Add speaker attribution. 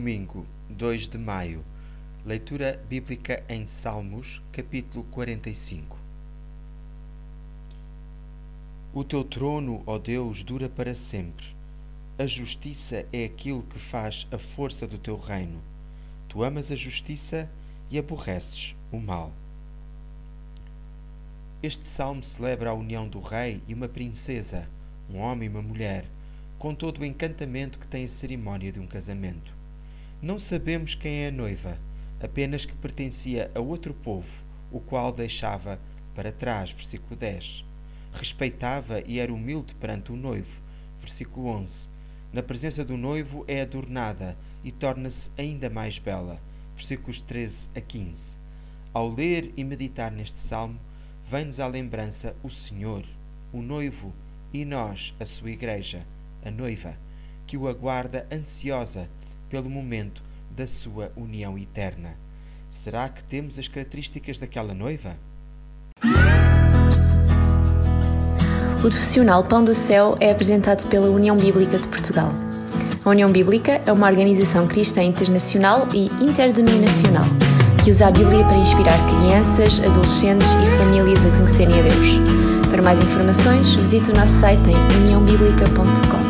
Speaker 1: Domingo, 2 de maio. Leitura bíblica em Salmos, capítulo 45. O teu trono, ó Deus, dura para sempre. A justiça é aquilo que faz a força do teu reino. Tu amas a justiça e aborreces o mal. Este salmo celebra a união do rei e uma princesa, um homem e uma mulher, com todo o encantamento que tem a cerimónia de um casamento. Não sabemos quem é a noiva, apenas que pertencia a outro povo, o qual deixava para trás. Versículo 10. Respeitava e era humilde perante o noivo. Versículo 11. Na presença do noivo é adornada e torna-se ainda mais bela. Versículos 13 a 15. Ao ler e meditar neste salmo, vem-nos à lembrança o Senhor, o noivo, e nós, a sua igreja, a noiva, que o aguarda ansiosa pelo momento da sua união eterna. Será que temos as características daquela noiva?
Speaker 2: O profissional Pão do Céu é apresentado pela União Bíblica de Portugal. A União Bíblica é uma organização cristã internacional e interdenominacional que usa a Bíblia para inspirar crianças, adolescentes e famílias a conhecerem a Deus. Para mais informações, visite o nosso site em uniãobíblica.com.